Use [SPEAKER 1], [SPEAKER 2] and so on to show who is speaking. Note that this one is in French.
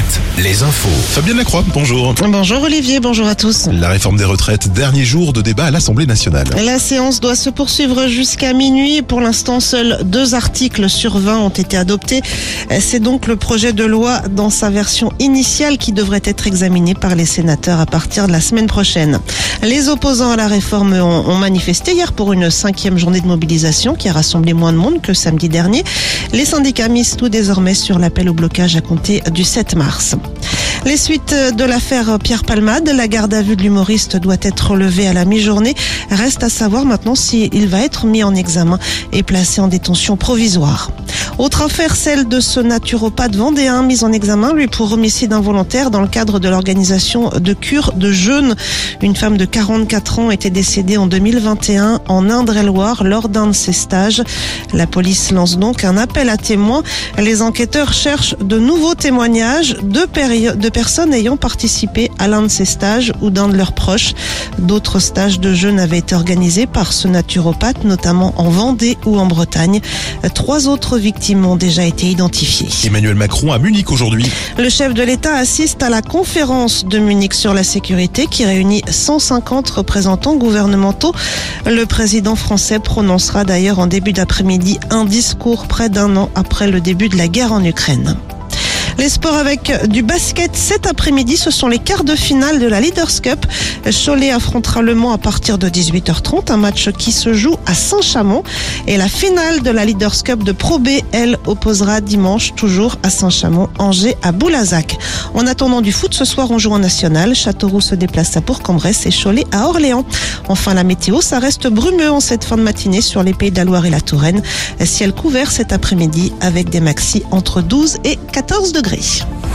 [SPEAKER 1] retraites, les infos.
[SPEAKER 2] Fabien Lacroix, bonjour.
[SPEAKER 3] Bonjour Olivier, bonjour à tous.
[SPEAKER 2] La réforme des retraites, dernier jour de débat à l'Assemblée nationale.
[SPEAKER 3] La séance doit se poursuivre jusqu'à minuit. Pour l'instant, seuls deux articles sur 20 ont été adoptés. C'est donc le projet de loi dans sa version initiale qui devrait être examiné par les sénateurs à partir de la semaine prochaine. Les opposants à la réforme ont, ont manifesté hier pour une cinquième journée de mobilisation qui a rassemblé moins de monde que samedi dernier. Les syndicats misent tout désormais sur l'appel au blocage à compter du 7 mars. Les suites de l'affaire Pierre Palmade, la garde à vue de l'humoriste doit être relevée à la mi-journée. Reste à savoir maintenant s'il va être mis en examen et placé en détention provisoire. Autre affaire, celle de ce naturopathe vendéen mis en examen, lui, pour homicide involontaire dans le cadre de l'organisation de cure de jeûne. Une femme de 44 ans était décédée en 2021 en Indre-et-Loire lors d'un de ses stages. La police lance donc un appel à témoins. Les enquêteurs cherchent de nouveaux témoignages de, personnes ayant participé à l'un de ces stages ou d'un de leurs proches. D'autres stages de jeûne avaient été organisés par ce naturopathe, notamment en Vendée ou en Bretagne. Trois autres victimes ont déjà été identifiées.
[SPEAKER 2] Emmanuel Macron à Munich aujourd'hui.
[SPEAKER 3] Le chef de l'État assiste à la conférence de Munich sur la sécurité qui réunit 150 représentants gouvernementaux. Le président français prononcera d'ailleurs en début d'après-midi un discours près d'un an après le début de la guerre en Ukraine. Les sports avec du basket cet après-midi, ce sont les quarts de finale de la Leaders Cup. Cholet affrontera Le Mans à partir de 18h30, un match qui se joue à Saint-Chamond. Et la finale de la Leaders Cup de Pro B, elle, opposera dimanche toujours à Saint-Chamond, Angers à Boulazac. En attendant du foot, ce soir on joue en national. Châteauroux se déplace à Bourg-en-Bresse et Cholet à Orléans. Enfin, la météo, ça reste brumeux en cette fin de matinée sur les pays de la Loire et la Touraine. Ciel couvert cet après-midi avec des maxis entre 12 et 14 degrés.